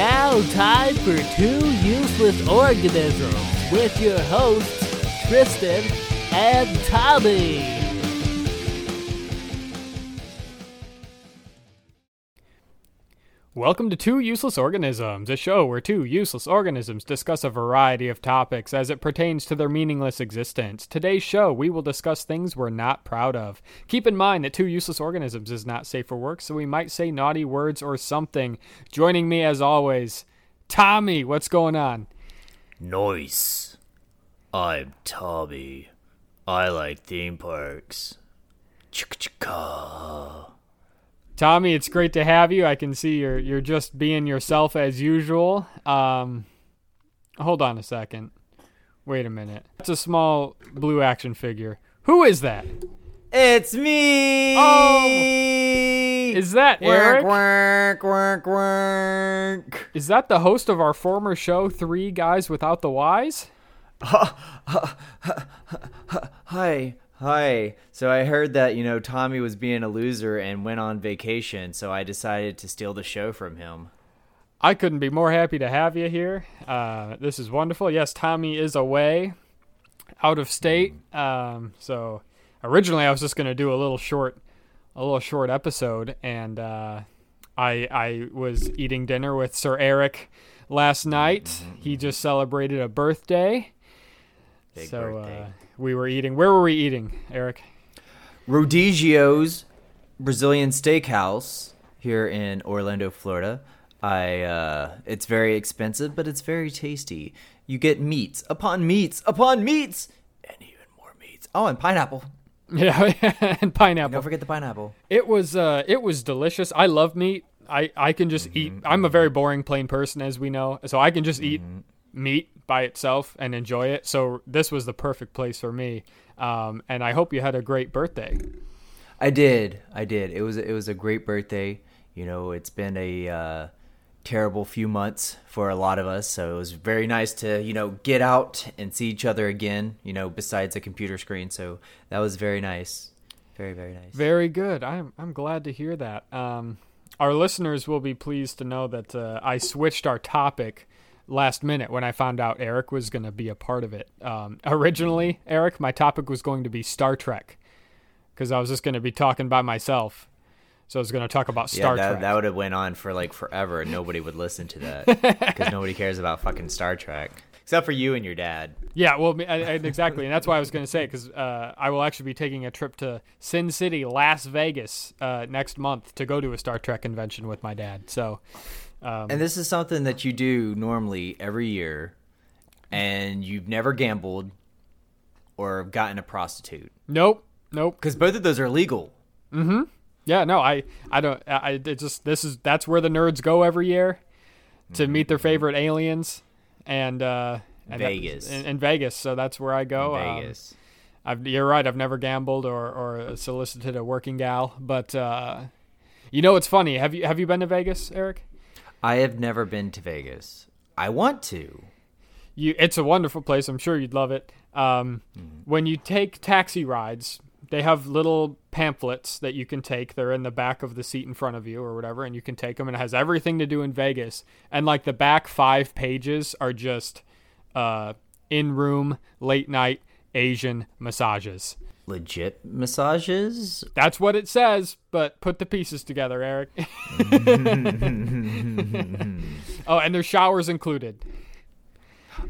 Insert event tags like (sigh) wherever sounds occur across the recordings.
Now, time for two useless organisms with your hosts, Tristan and Tommy. Welcome to Two Useless Organisms, a show where two useless organisms discuss a variety of topics as it pertains to their meaningless existence. Today's show, we will discuss things we're not proud of. Keep in mind that Two Useless Organisms is not safe for work, so we might say naughty words or something. Joining me, as always, Tommy, what's going on? Nice. I'm Tommy. I like theme parks. Chicka chicka. Tommy, it's great to have you. I can see you're you're just being yourself as usual. Um, hold on a second. Wait a minute. That's a small blue action figure. Who is that? It's me. Oh! Is that Eric? Work, work, work. Is that the host of our former show, Three Guys Without the Wise? (laughs) Hi. Hi. So I heard that, you know, Tommy was being a loser and went on vacation, so I decided to steal the show from him. I couldn't be more happy to have you here. Uh, this is wonderful. Yes, Tommy is away, out of state. Um, so originally I was just going to do a little short, a little short episode, and uh, I I was eating dinner with Sir Eric last night. He just celebrated a birthday. Big so birthday. Uh, we were eating. Where were we eating, Eric? Rodizio's Brazilian Steakhouse here in Orlando, Florida. I uh it's very expensive, but it's very tasty. You get meats upon meats upon meats and even more meats. Oh, and pineapple. (laughs) Yeah, (laughs) and pineapple. Don't forget the pineapple. It was uh it was delicious. I love meat. I I can just eat I'm a very boring plain person as we know. So I can just eat meat by itself and enjoy it. So this was the perfect place for me. Um and I hope you had a great birthday. I did. I did. It was it was a great birthday. You know, it's been a uh, terrible few months for a lot of us, so it was very nice to you know get out and see each other again. You know, besides a computer screen. So that was very nice. Very very nice. Very good. I'm I'm glad to hear that. Um our listeners will be pleased to know that uh, I switched our topic last minute when I found out Eric was going to be a part of it. Um, originally, Eric, my topic was going to be Star Trek because I was just going to be talking by myself. So I was going to talk about Star yeah, that, Trek. that would have went on for like forever, and nobody would listen to that (laughs) because nobody cares about fucking Star Trek except for you and your dad. yeah, well, I, I, exactly, and that's why I was going to say because uh, I will actually be taking a trip to Sin City, Las Vegas, uh, next month to go to a Star Trek convention with my dad. So, um, And this is something that you do normally every year, and you've never gambled or gotten a prostitute nope, nope. because both of those are legal. Mm-hmm. Yeah, no, I, I don't, I, it just this is that's where the nerds go every year to meet their favorite aliens, and uh, and that- Vegas. in, in Vegas. So that's where I go. Um, Vegas. I've, you're right. I've never gambled or, or solicited a working gal, but uh, you know it's funny. Have you have you been to Vegas, Eric? I have never been to Vegas. I want to. You, it's a wonderful place. I'm sure you'd love it. Um, When you take taxi rides, they have little pamphlets that you can take. They're in the back of the seat in front of you or whatever, and you can take them. And it has everything to do in Vegas. And like the back five pages are just uh, in room late night Asian massages. Legit massages? That's what it says, but put the pieces together, Eric. (laughs) (laughs) oh, and there's showers included.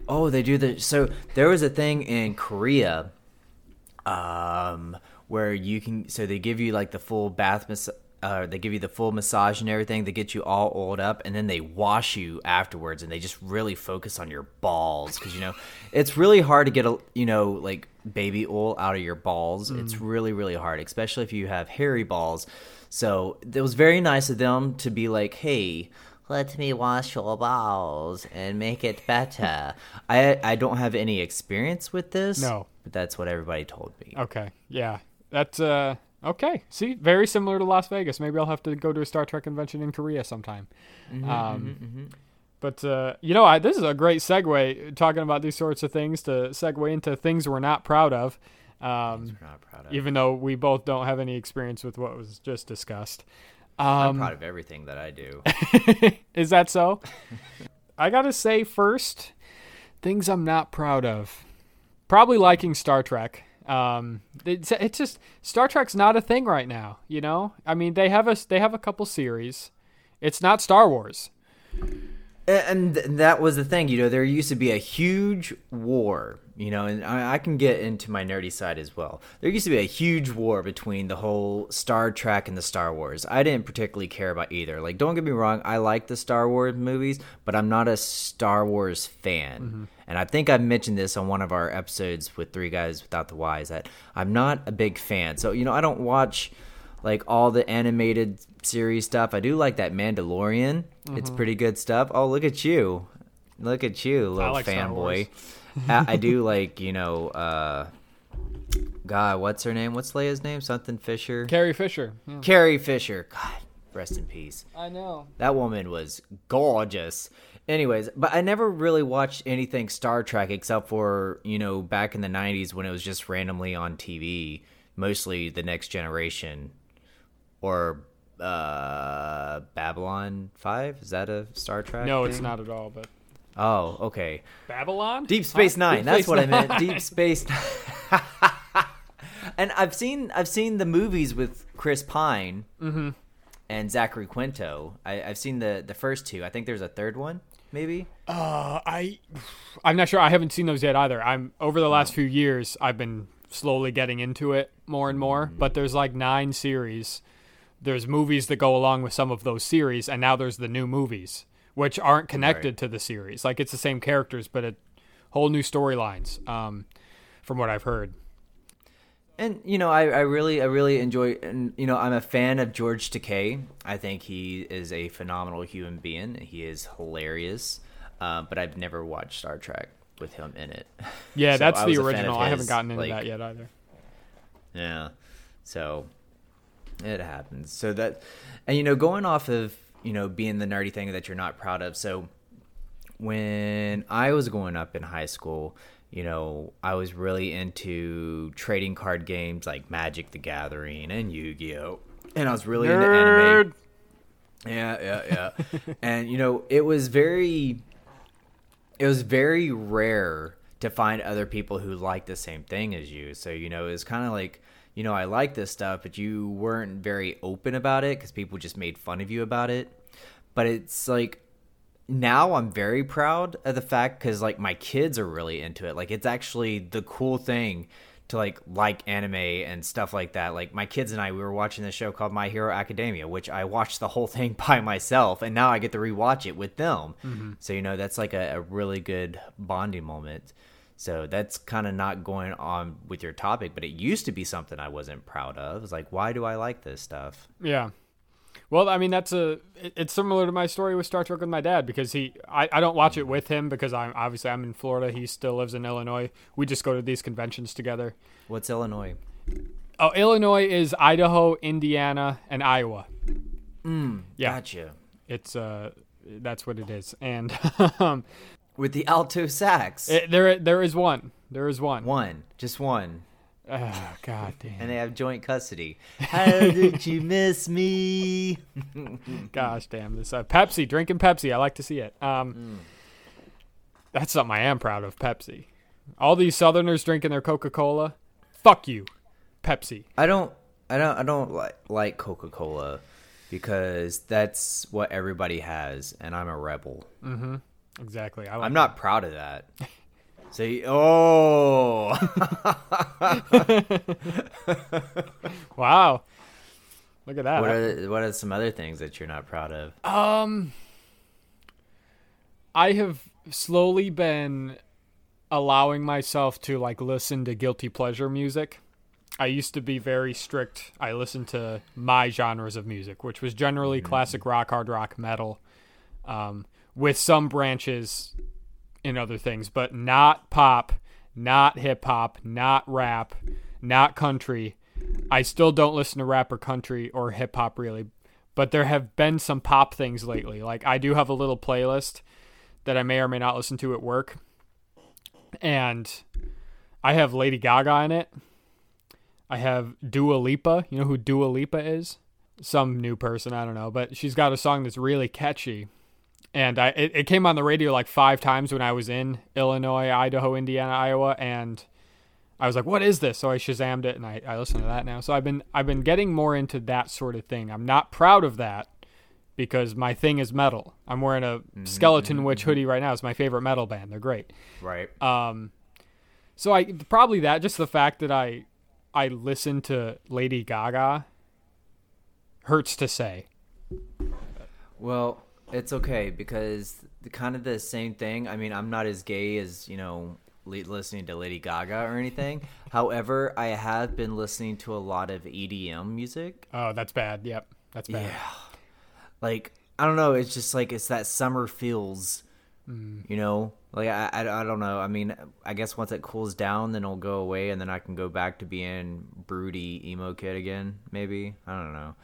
Oh, they do the so there was a thing in Korea um where you can so they give you like the full bath mas- uh, they give you the full massage and everything. They get you all oiled up, and then they wash you afterwards, and they just really focus on your balls because you know it's really hard to get a you know like baby oil out of your balls. It's really really hard, especially if you have hairy balls. So it was very nice of them to be like, "Hey, let me wash your balls and make it better." (laughs) I I don't have any experience with this. No. but that's what everybody told me. Okay, yeah, that's uh okay. See, very similar to Las Vegas. Maybe I'll have to go to a Star Trek convention in Korea sometime. um, But uh, you know, I, this is a great segue talking about these sorts of things to segue into things we're not proud of. Um, not proud of. even though we both don't have any experience with what was just discussed. I'm Um, proud of everything that I do. (laughs) is that so? I gotta say first, things I'm not proud of. Probably liking Star Trek. Um, it's, it's just Star Trek's not a thing right now. You know, I mean they have a they have a couple series. It's not Star Wars. and that was the thing you know there used to be a huge war you know and I, I can get into my nerdy side as well there used to be a huge war between the whole star trek and the star wars i didn't particularly care about either like don't get me wrong i like the star wars movies but i'm not a star wars fan and i think i mentioned this on one of our episodes with three guys without the whys that i'm not a big fan so you know i don't watch like all the animated series stuff. I do like that Mandalorian. It's pretty good stuff. Oh, look at you. Look at you, little like fanboy. I, I do like, you know, uh God, what's her name? What's Leia's name? Something Fisher. Carrie Fisher. Yeah. Carrie Fisher. God, rest in peace. I know. That woman was gorgeous. Anyways, but I never really watched anything Star Trek except for, you know, back in the 90s when it was just randomly on TV, mostly The Next Generation or uh Babylon 5. Is that a Star Trek? No, it's not at all. But Oh, okay. Babylon. Deep Space Huh? 9. Deep That's Space what I meant. Deep Space (laughs) And I've seen I've seen the movies with Chris Pine Mm-hmm. and Zachary Quinto. I, I've seen the the first two. I think there's a third one, maybe. Uh, I, I'm not sure. I haven't seen those yet either. I'm over the last few years. I've been slowly getting into it more and more. Mm-hmm. But there's like nine series. There's movies that go along with some of those series, and now there's the new movies, which aren't connected to the series. Like it's the same characters, but a whole new storylines. Um, from what I've heard. And you know, I, I really I really enjoy and you know, I'm a fan of George Takei. I think he is a phenomenal human being. He is hilarious. Uh, but I've never watched Star Trek with him in it. (laughs) Yeah, So that's the was a fan original. of I haven't gotten into like- that yet either. Yeah. So it happens. So that and you know, going off of, you know, being the nerdy thing that you're not proud of. So when I was growing up in high school, you know, I was really into trading card games like Magic the Gathering and Yu-Gi-Oh. And I was really into anime. Yeah, yeah, yeah. (laughs) and you know, it was very it was very rare to find other people who like the same thing as you. So, you know, it's kind of like, you know, I like this stuff, but you weren't very open about it cuz people just made fun of you about it. But it's like now I'm very proud of the fact cuz like my kids are really into it. Like it's actually the cool thing to like like anime and stuff like that. Like my kids and I, we were watching this show called My Hero Academia, which I watched the whole (laughs) thing by myself, and now I get to rewatch it with them. Mm-hmm. So you know that's like a, a really good bonding moment. So that's kind of not going on with your topic, but it used to be something I wasn't proud of. It's like, why do I like this stuff? Yeah. Well, I mean, that's a. It's similar to my story with Star Trek with my dad because he. I, I don't watch it with him because I'm obviously I'm in Florida. He still lives in Illinois. We just go to these conventions together. What's Illinois? Oh, Illinois is Idaho, Indiana, and Iowa. Yeah. Gotcha. It's uh, that's what it is. And (laughs) um, With the alto sax, it, there there is one. There is one. one, just one. Oh, God damn. and they have joint custody. How did you miss me? (laughs) Gosh damn this uh, Pepsi drinking Pepsi. I like to see it. Um, Mm. that's something I am proud of. Pepsi. All these Southerners drinking their Coca Cola. Fuck you, Pepsi. I don't, I don't, I don't like like Coca Cola because that's what everybody has, and I'm a rebel. Exactly. I I'm not proud of that. So, you- oh, (laughs) Wow. Look at that. what are what are some other things that you're not proud of? Um, I have slowly been allowing myself to like listen to guilty pleasure music. I used to be very strict. I listened to my genres of music, which was generally classic rock, hard rock, metal, um, with some branches in other things, but not pop, not hip hop, not rap, not country. I still don't listen to rap or country or hip hop really, but there have been some pop things lately. Like I do have a little playlist that I may or may not listen to at work, and I have Lady Gaga in it. I have Dua Lipa. You know who Dua Lipa is? some new person, I don't know, but she's got a song that's really catchy. And I it, it came on the radio like five times when I was in Illinois, Idaho, Indiana, Iowa, and I was like, "What is this?" So I shazammed it, and I, I listen to that now. So I've been I've been getting more into that sort of thing. I'm not proud of that because my thing is metal. I'm wearing a mm-hmm, Skeleton mm-hmm, Witch mm-hmm. hoodie right now. It's my favorite metal band. They're great. Right. Um, so I probably that just the fact that I I listen to Lady Gaga hurts to say. Well, it's okay because the, kind of the same thing. I mean, I'm not as gay as you know listening to Lady Gaga or anything. (laughs) However, I have been listening to a lot of EDM music. Oh, that's bad. Yep, that's bad. Yeah. Like I don't know. It's just like it's that summer feels. Mm. You know, like I, I, I don't know. I mean, I guess once it cools down, then it'll go away, and then I can go back to being broody emo kid again. Maybe I don't know,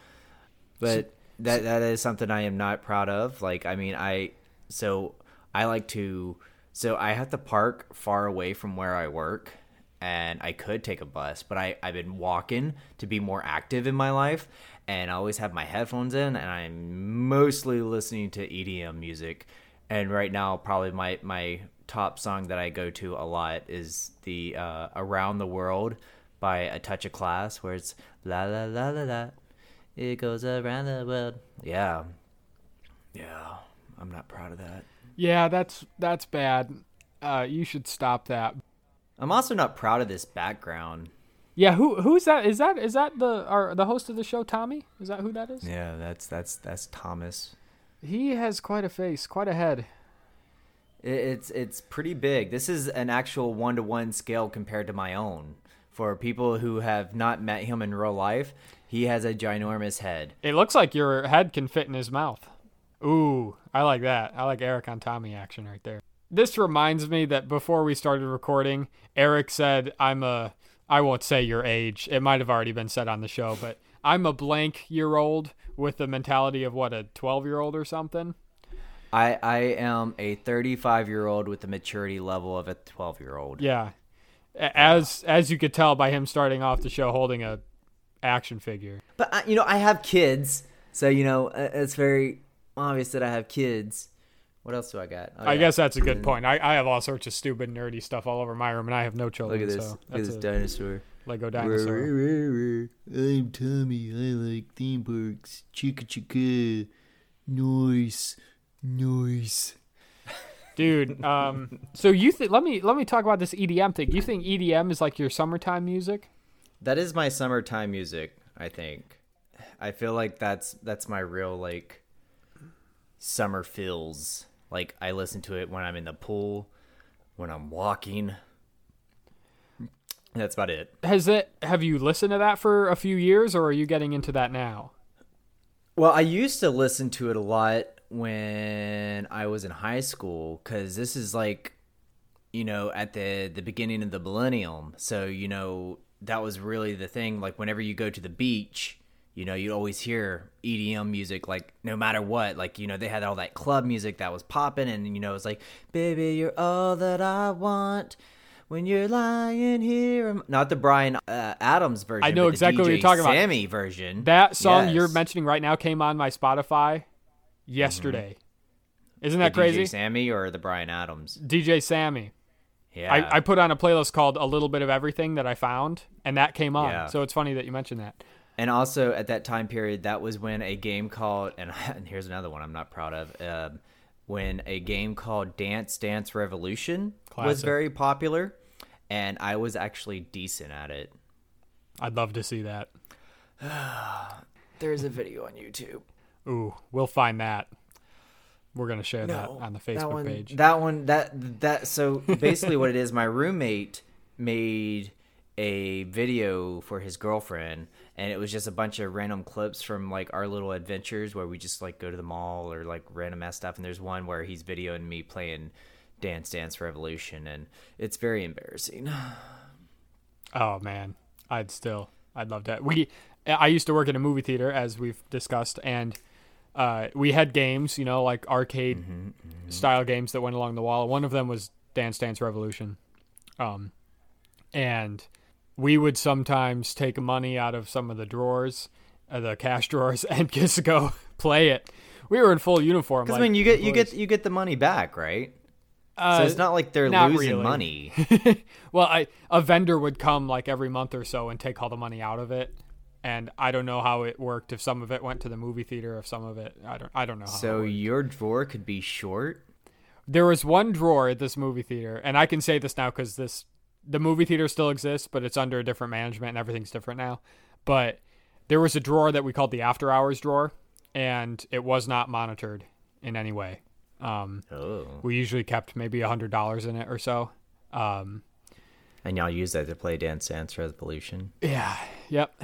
but that that is something I am not proud of. Like, I mean, I so I like to so I have to park far away from where I work, and I could take a bus, but I I've been walking to be more active in my life, and I always have my headphones in, and I'm mostly listening to EDM music. And right now, probably my my top song that I go to a lot is the uh, "Around the World" by A Touch of Class, where it's la la la la la. It goes around the world. Yeah. Yeah. I'm not proud of that. Yeah, that's that's bad. Uh, you should stop that. I'm also not proud of this background. Yeah, who who's that? Is that is that the our, the host of the show, Tommy? Is that who that is? Yeah, that's that's that's Thomas. He has quite a face, quite a head. It, it's it's pretty big. This is an actual one to one scale compared to my own. For people who have not met him in real life, he has a ginormous head. It looks like your head can fit in his mouth. Ooh, I like that. I like Eric on Tommy action right there. This reminds me that before we started recording, Eric said, I'm a, I won't say your age. It might have already been said on the show, but I'm a blank year old with the mentality of what, a 12 year old or something? I I am a 35 year old with the maturity level of a 12 year old. Yeah. As as you could tell by him starting off the show holding a action figure. But I, you know, I have kids, so you know uh, it's very obvious that I have kids. What else do I got? Oh, I yeah. guess that's a good point. I, I have all sorts of stupid nerdy stuff all over my room, and I have no children. Look at this. So Look at this dinosaur. Lego dinosaur. I'm Tommy. I like theme parks. Chicka chicka. Noise. Noise. Dude. Um, (laughs) so you think? Let me let me talk about this EDM thing. You think EDM is like your summertime music? That is my summertime music. I think. I feel like that's that's my real like summer feels. Like I listen to it when I'm in the pool, when I'm walking. That's about it. Has it? Have you listened to that for a few years, or are you getting into that now? Well, I used to listen to it a lot when I was in high school because this is like, you know, at the the beginning of the millennium. So you know that was really the thing. Like whenever you go to the beach, you know, you always hear EDM music. Like no matter what, like you know, they had all that club music that was popping, and you know, it's like, baby, you're all that I want. When you're lying here, not the Bryan uh, Adams version. I know exactly what you're talking about. Sammy version. That song you're mentioning right now came on my Spotify yesterday. Isn't that The crazy? DJ Sammy or the Bryan Adams? DJ Sammy. Yeah. I, I put on a playlist called A Little Bit of Everything that I found, and that came on. Yeah. So it's funny that you mentioned that. and also at that time period, that was when a game called, and, (laughs) and here's another one I'm not proud of. Um, when a game called Dance Dance Revolution was very popular, and I was actually decent at it. I'd love to see that. (sighs) There's a video on YouTube. Ooh, we'll find that. We're gonna share that on the Facebook that one, page. That one, that that. So (laughs) basically, what it is, my roommate made a video for his girlfriend, and it was just a bunch of random clips from like our little adventures where we just like go to the mall or like random ass stuff. And there's one where he's videoing me playing Dance Dance Revolution, and it's very embarrassing. (sighs) Oh man, I'd still, I'd love that. We, I used to work in a movie theater, as we've discussed, and uh, we had games, you know, like arcade style games that went along the wall. One of them was Dance Dance Revolution, um, and we would sometimes take money out of some of the drawers uh, the cash (laughs) drawers and just go (laughs) play it. We were in full uniform. Because like I mean, you get you get you get the money back, right? Uh, so it's not like they're not losing really. money. (laughs) well, I a vendor would come like every month or so and take all the money out of it. And I don't know how it worked. If some of it went to the movie theater, if some of it, I don't, I don't know. How so your drawer could be short. there was one drawer at this movie theater, and I can say this now because this the movie theater still exists, but it's under a different management and everything's different now. But there was a drawer that we called the after hours drawer, and it was not monitored in any way. Um, Oh. we usually kept maybe a hundred dollars in it or so. Um, And y'all use that to play Dance Dance Revolution. yeah, yep.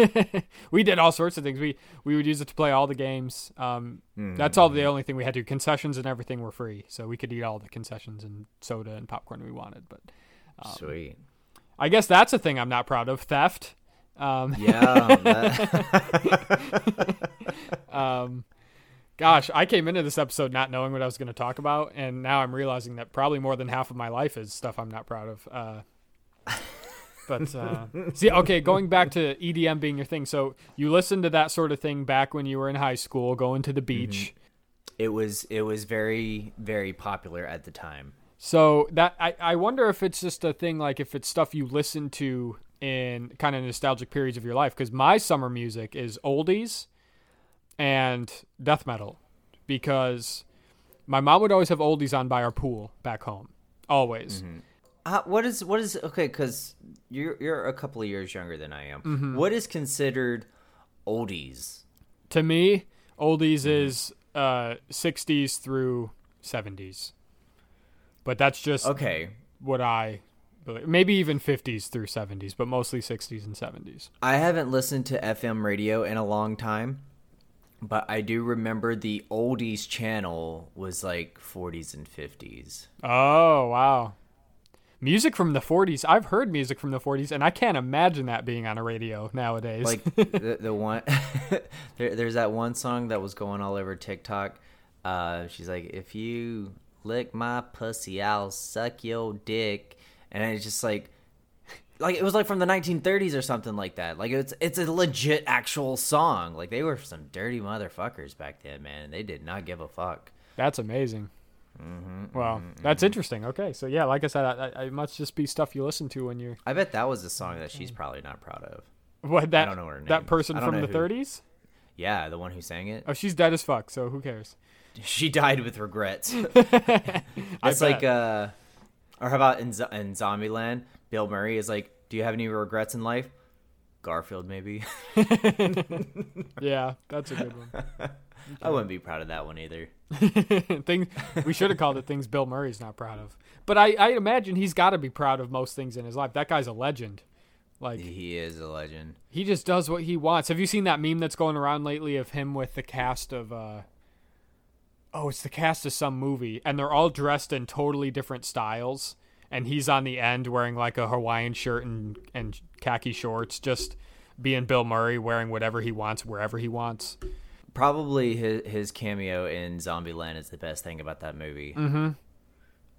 (laughs) we did all sorts of things. We we would use it to play all the games. Um, That's all the only thing we had to. do. Concessions and everything were free, so we could eat all the concessions and soda and popcorn we wanted. But Sweet. I guess that's a thing I'm not proud of. Theft. Um, Yeah. (laughs) (laughs) um, gosh, I came into this episode not knowing what I was going to talk about, and now I'm realizing that probably more than half of my life is stuff I'm not proud of. Uh, (laughs) but uh, see, okay, going back to EDM being your thing. So you listened to that sort of thing back when you were in high school, going to the beach. it was it was very very popular at the time. So that I, I wonder if it's just a thing like if it's stuff you listen to in kind of nostalgic periods of your life because my summer music is oldies and death metal because my mom would always have oldies on by our pool back home always Uh, what is what is okay? Because you're you're a couple of years younger than I am. Mm-hmm. What is considered oldies? to me oldies is uh 60s through 70s but that's just Okay, what i believe. maybe even 50s through 70s but mostly 60s and 70s I haven't listened to FM radio in a long time, but I do remember the oldies channel was like 40s and 50s. Oh, wow. Music from the 40s. I've heard music from the 40s, and I can't imagine that being on a radio nowadays. Like (laughs) the, the one, (laughs) there, there's that one song that was going all over TikTok. Uh, she's like, "If you lick my pussy, I'll suck your dick," and it's just like, like it was like from the 1930s or something like that. Like it's it's a legit actual song. Like they were some dirty motherfuckers back then, man. They did not give a fuck. that's amazing. Mm-hmm, Well, that's interesting. Okay, so yeah, like I said, I, I, it must just be stuff you listen to when you're I bet that was a song that she's probably not proud of. what that I don't know her name. that person from the who. 30s. Yeah, the one who sang it. Oh, she's dead as fuck. So who cares? (laughs) She died with regrets. (laughs) I It's like, uh, or how about in, Z- in Zombieland, Bill Murray is like, "Do you have any regrets in life?" Garfield, maybe. (laughs) yeah, that's a good one. I wouldn't be proud of that one either. (laughs) Thing we should have called it things Bill Murray's not proud of. But I, I imagine he's got to be proud of most things in his life. That guy's a legend. Like He is a legend. he just does what he wants. Have you seen that meme that's going around lately of him with the cast of uh Oh, it's the cast of some movie and they're all dressed in totally different styles and he's on the end wearing like a Hawaiian shirt and and khaki shorts just being Bill Murray wearing whatever he wants wherever he wants. Probably his his cameo in Zombieland is the best thing about that movie. Mm-hmm.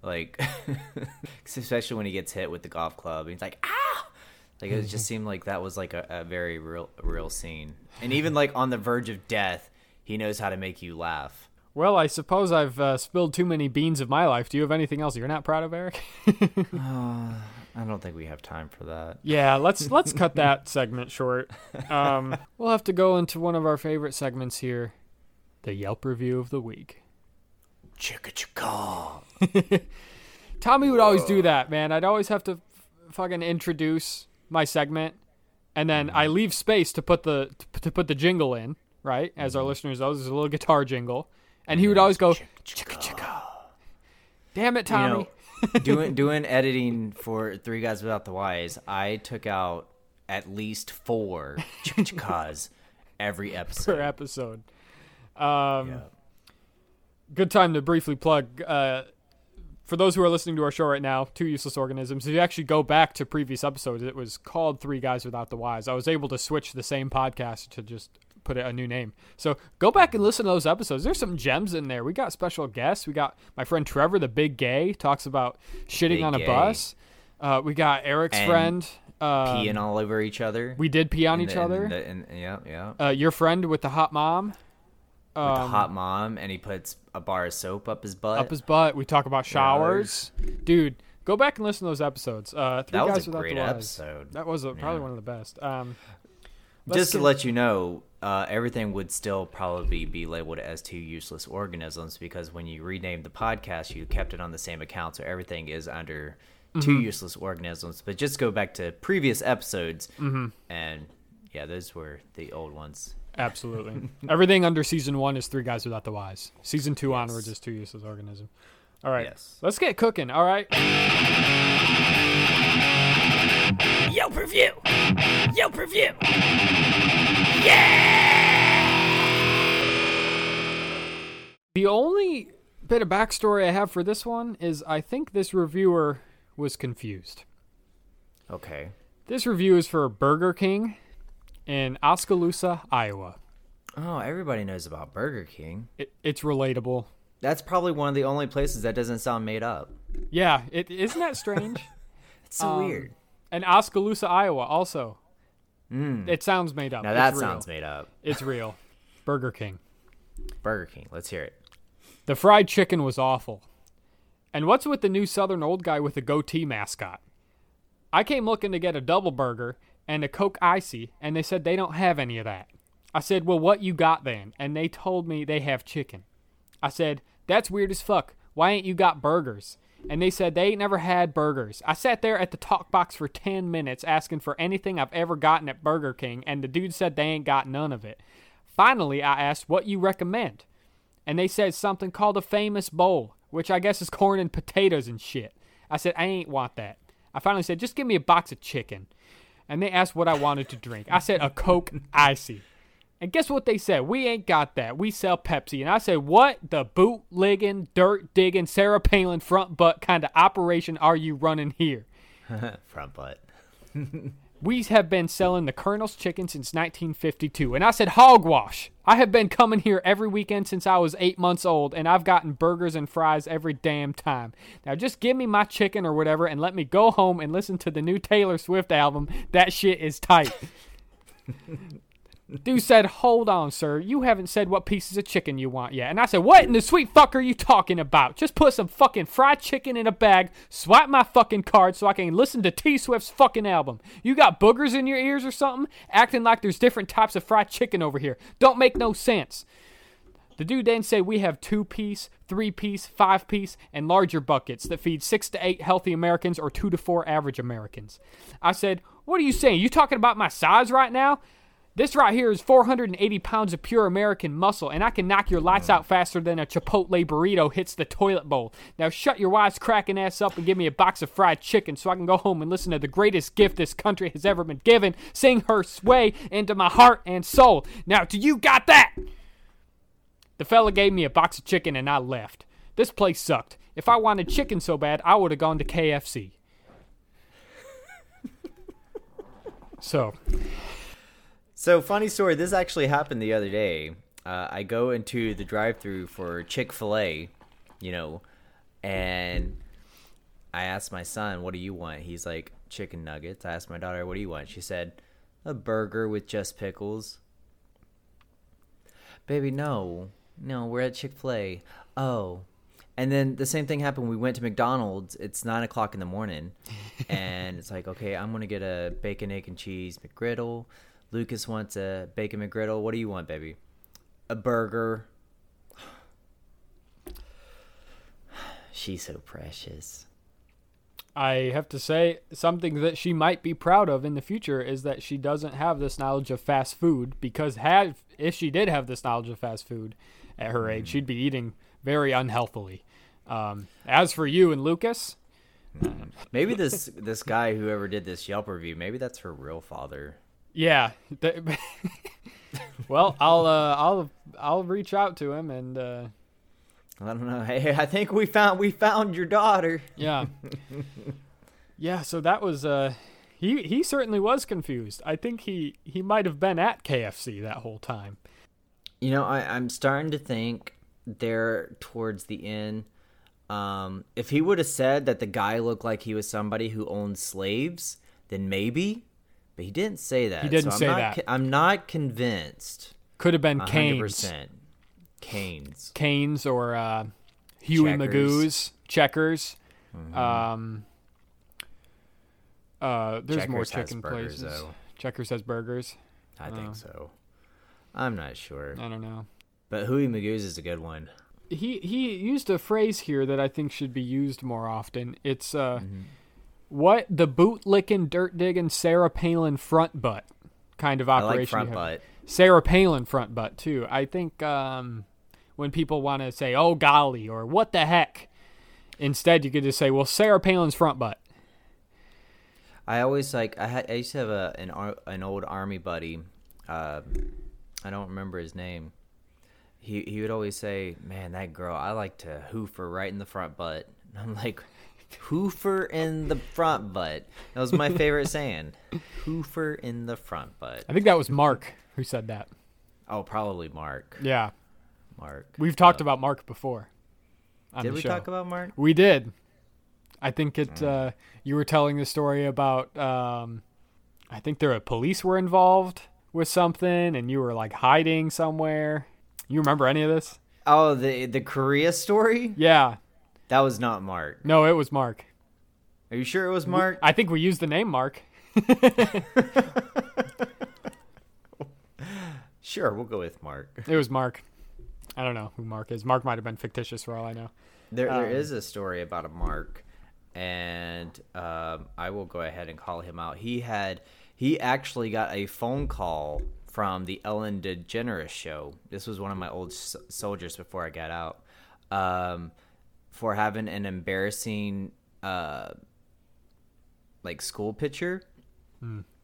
Like, (laughs) especially when he gets hit with the golf club, he's like, "Ah!" Like it just (laughs) seemed like that was like a, a very real real scene. And even like on the verge of death, he knows how to make you laugh. Well, I suppose I've uh, spilled too many beans of my life. Do you have anything else you're not proud of, Eric? (laughs) I don't think we have time for that. Yeah, let's (laughs) let's cut that segment short. Um, (laughs) we'll have to go into one of our favorite segments here, the Yelp review of the week. Chicka chicka. Tommy would always do that, man. I'd always have to f- fucking introduce my segment, and then I leave space to put the to put the jingle in, right? As our listeners know, there's a little guitar jingle, and he would always go chicka chicka. Damn it, You Tommy! know, (laughs) doing doing editing for Three Guys Without the Wise, I took out at least four chikas every (laughs) per episode. episode. Um, Yeah. good time to briefly plug. Uh, for those who are listening to our show right now, Two Useless Organisms, if you actually go back to previous episodes, it was called Three Guys Without the Wise. I was able to switch the same podcast to just put it a new name. So go back and listen to those episodes. There's some gems in there. We got special guests. We got my friend Trevor, the big gay, talks about shitting Big on a gay. bus. Uh, we got Eric's And- friend Um, peeing all over each other. we did pee on each the- other. the- in- yeah, yeah. uh, your friend with the hot mom. With Um, the hot mom, and he puts a bar of soap up his butt. up his butt. We talk about showers, dude. Go back and listen to those episodes. Uh, Three that guys was a without great the episode. That was a, probably Yeah. one of the best. Um, let's Just to let you know, uh, everything would still probably be labeled as two useless organisms because when you renamed the podcast, you kept it on the same account, so everything is under Mm-hmm. two useless organisms. But just go back to previous episodes, Mm-hmm. and yeah, those were the old ones. Absolutely. (laughs) Everything under season one is Three Guys Without the Wise. Season two Yes. onwards is Two Useless organisms. All right. Yes. Let's get cooking. All right. Yelp review. Yelp review. Yeah. The only bit of backstory I have for this one is I think this reviewer was confused. Okay. This review is for Burger King in Oskaloosa, Iowa. Oh, everybody knows about Burger King. It, it's relatable. That's probably one of the only places that doesn't sound made up. Yeah, it isn't that strange. (laughs) It's so Um, weird. And Oskaloosa, Iowa, also. Hmm. It sounds made up. Now It's that real. sounds made up. It's real. Burger King. Burger King. Let's hear it. The fried chicken was awful. And what's with the new Southern old guy with the goatee mascot? I came looking to get a double burger and a Coke Icy, and they said they don't have any of that. I said, Well, what you got then? And they told me they have chicken. I said, That's weird as fuck. Why ain't you got burgers? And they said they ain't never had burgers. I sat there at the talk box for 10 minutes asking for anything I've ever gotten at Burger King, and the dude said they ain't got none of it. Finally, I asked what you recommend and they said something called a famous bowl, which I guess is corn and potatoes and shit. I said, I ain't want that. I finally said, just give me a box of chicken. And they asked what I wanted to drink. I said, a Coke Icy. And guess what they said? We ain't got that. We sell Pepsi. And I said, what the bootlegging, dirt digging, Sarah Palin front butt kind of operation are you running here? (laughs) Front butt. (laughs) We have been selling the Colonel's chicken since 1952. And I said, hogwash. I have been coming here every weekend since I was eight months old, and I've gotten burgers and fries every damn time. Now just give me my chicken or whatever and let me go home and listen to the new Taylor Swift album. That shit is tight. (laughs) Dude said, Hold on, sir. You haven't said what pieces of chicken you want yet. And I said, What in the sweet fuck are you talking about? Just put some fucking fried chicken in a bag, swipe my fucking card so I can listen to T Swift's fucking album. You got boogers in your ears or something? Acting like there's different types of fried chicken over here. Don't make no sense. The dude then said we have two piece, three piece, five piece, and larger buckets that feed six to eight healthy Americans or two to four average Americans. I said, What are you saying? You talking about my size right now? This right here is 480 pounds of pure American muscle, and I can knock your lights out faster than a Chipotle burrito hits the toilet bowl. Now shut your wise cracking ass up and give me a box of fried chicken so I can go home and listen to the greatest gift this country has ever been given, sing her sway into my heart and soul. Now, do you got that? The fella gave me a box of chicken and I left. This place sucked. If I wanted chicken so bad, I would have gone to KFC. (laughs) so, So funny story. This actually happened the other day. Uh, I go into the drive-through for Chick Fil A, you know, and I asked my son, "What do you want?" He's like, "Chicken nuggets." I asked my daughter, "What do you want?" She said, "A burger with just pickles." Baby, no, no, we're at Chick Fil A. Oh, and then the same thing happened. We went to McDonald's. It's nine o'clock in the morning, (laughs) and it's like, okay, I'm gonna get a bacon, egg, and cheese McGriddle. Lucas wants a bacon McGriddle. What do you want, baby? A burger. (sighs) She's so precious. I have to say something that she might be proud of in the future is that she doesn't have this knowledge of fast food because had if she did have this knowledge of fast food at her age, she'd be eating very unhealthily. Um, as for you and Lucas, Maybe this this guy, whoever did this Yelp review, maybe that's her real father. Yeah. (laughs) well, I'll uh, I'll I'll reach out to him and uh, I don't know. Hey, I think we found we found your daughter. Yeah. (laughs) yeah, so that was uh he he certainly was confused. I think he he might have been at KFC that whole time. You know, I, I'm starting to think there towards the end. Um, if he would have said that the guy looked like he was somebody who owned slaves, then maybe. But he didn't say that. He didn't so I'm say not that. I'm not convinced. Could have been 100%. Canes, Canes. Canes or uh, Huey Checkers. Magoo's Checkers. Mm-hmm. Um, uh, there's more Checkers has chicken burgers, places. though. Checkers has burgers. I think so. I'm not sure. I don't know. But Huey Magoo's is a good one. he he used a phrase here that I think should be used more often. It's uh, Mm-hmm. What the boot licking, dirt digging Sarah Palin front butt kind of I operation. like front butt. Sarah Palin front butt too. I think um, when people want to say "oh golly" or "what the heck," instead you could just say, "well, Sarah Palin's front butt." I always like I had I used to have a an an old army buddy. Uh, I don't remember his name. He he would always say, "Man, that girl, I like to hoofer right in the front butt." And (laughs) I'm like, "Hoofer in the front butt." That was my favorite saying. Hoofer in the front butt. I think that was Mark who said that. Oh, probably Mark. Yeah, Mark. we've talked about Mark before. Did we show. talk about Mark? We did. I think it. Mm. Uh, you were telling the story about. Um, I think there were police were involved with something, and you were like hiding somewhere. You remember any of this? Oh, the the Korea story? Yeah. That was not Mark. No, it was Mark. Are you sure it was Mark? I think we used the name Mark. (laughs) (laughs) Sure, we'll go with Mark. It was Mark. I don't know who Mark is. Mark might have been fictitious for all I know. There, there Um, is a story about a Mark, and um, I will go ahead and call him out. He had, he actually got a phone call from the Ellen DeGeneres show. This was one of my old soldiers before I got out, um, for having an embarrassing, uh, like school picture.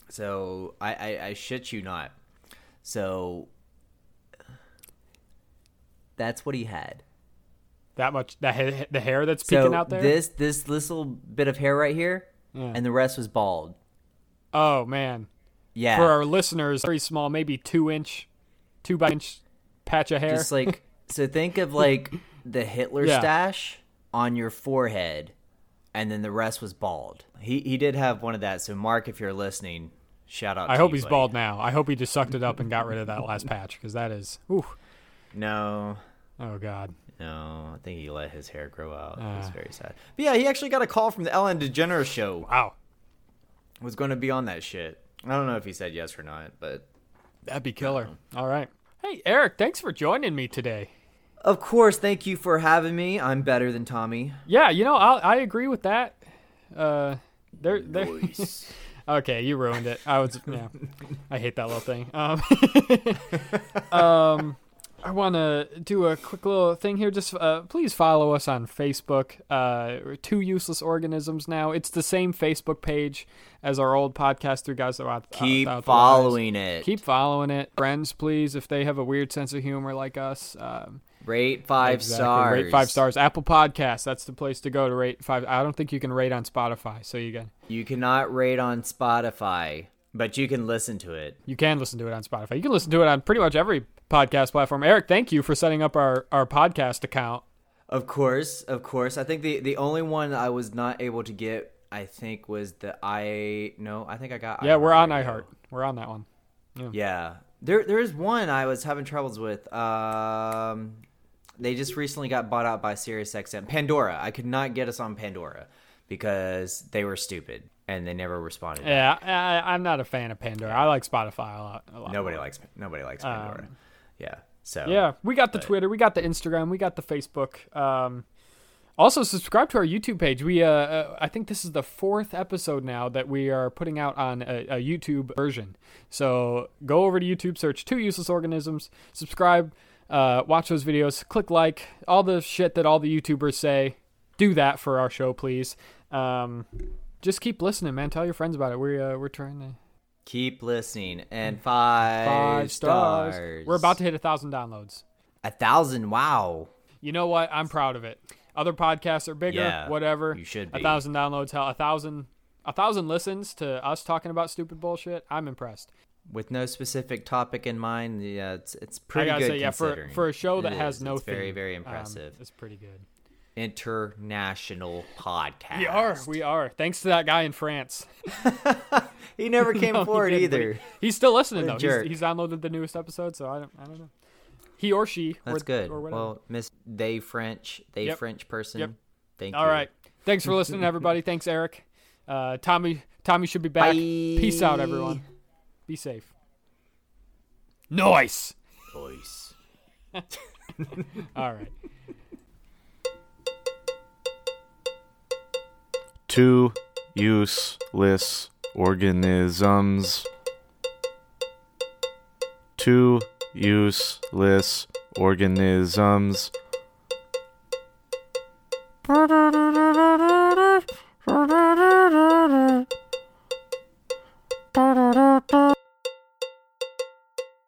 So I, I, I shit you not. So that's what he had. That much. That ha- the hair that's peeking So out there. this this this little bit of hair right here, Yeah. and the rest was bald. oh man. Yeah, For our listeners, very small, maybe two inch, two by inch patch of hair. just like so. Think of like the Hitler (laughs) Yeah. stash on your forehead, and then the rest was bald. He he did have one of that. So Mark, if you're listening, shout out. I hope you, he's buddy. bald now. I hope he just sucked it up and got rid of that last patch because that is. Ooh. No, Oh God. no, I think he let his hair grow out. it was Ah. very sad. But yeah, he actually got a call from the Ellen DeGeneres show. Wow. Was going to be on that shit. I don't know if he said yes or not, but That'd be killer. All right. Hey Eric, thanks for joining me today. Of course, thank you for having me. I'm better than Tommy. Yeah, you know, I I agree with that. Uh, there there. (laughs) okay, you ruined it. I was yeah. I hate that little thing. Um, (laughs) um I want to do a quick little thing here. Just uh, please follow us on Facebook. Uh, two useless organisms now. It's the same Facebook page as our old podcast. Three guys that out, Keep out following it. Keep following it. Friends, please, if they have a weird sense of humor like us. Um, Rate five Exactly. stars. Rate five stars. Apple Podcasts. That's the place to go to rate five. I don't think you can rate on Spotify, so you can You cannot rate on Spotify, but you can listen to it. you can listen to it on Spotify. You can listen to it on pretty much every podcast platform. Eric, thank you for setting up our our podcast account. Of course, of course. I think the the only one I was not able to get, I think, was the i. No, I think I got. Yeah, we're on iHeart. We're on that one. Yeah, there there is one I was having troubles with. Um, they just recently got bought out by SiriusXM. Pandora. I could not get us on Pandora because they were stupid and they never responded. Yeah, I, I'm not a fan of Pandora. I like Spotify a lot. A lot Nobody more. likes nobody likes Pandora. yeah. So Um, Yeah, we got the but- Twitter, we got the Instagram, we got the Facebook. Um, also, subscribe to our YouTube page. We, uh, uh, I think this is the fourth episode now that we are putting out on a, a YouTube version. So go over to YouTube, search Two Useless Organisms, subscribe, uh, watch those videos, click like, all the shit that all the YouTubers say. Do that for our show, please. Um, just keep listening, man. Tell your friends about it. We're uh, we're trying to keep listening and five, five stars. stars. We're about to hit a thousand downloads. a thousand. Wow. You know what? I'm proud of it. Other podcasts are bigger, Yeah, whatever. you should be. A thousand downloads, hell, a thousand, a thousand listens to us talking about stupid bullshit. I'm impressed. With no specific topic in mind, yeah, it's it's I pretty gotta good say, yeah, for for a show that It has is. no it's very theme, very um, impressive. it's pretty good. international podcast. We are. We are. Thanks to that guy in France. (laughs) He never (laughs) came No, forward didn't, either. he- he's still listening though. He's, he's downloaded the newest episode, so I don't. I don't know. He or she. That's or, good. Or. Well, Miss they French, they Yep. French person. Yep. Thank All you. right. Thanks for listening, everybody. (laughs) Thanks, Eric. Uh, Tommy. Tommy should be back. Peace out, everyone. Be safe. Nice. Voice. (laughs) All right. Two useless organisms. Two useless organisms.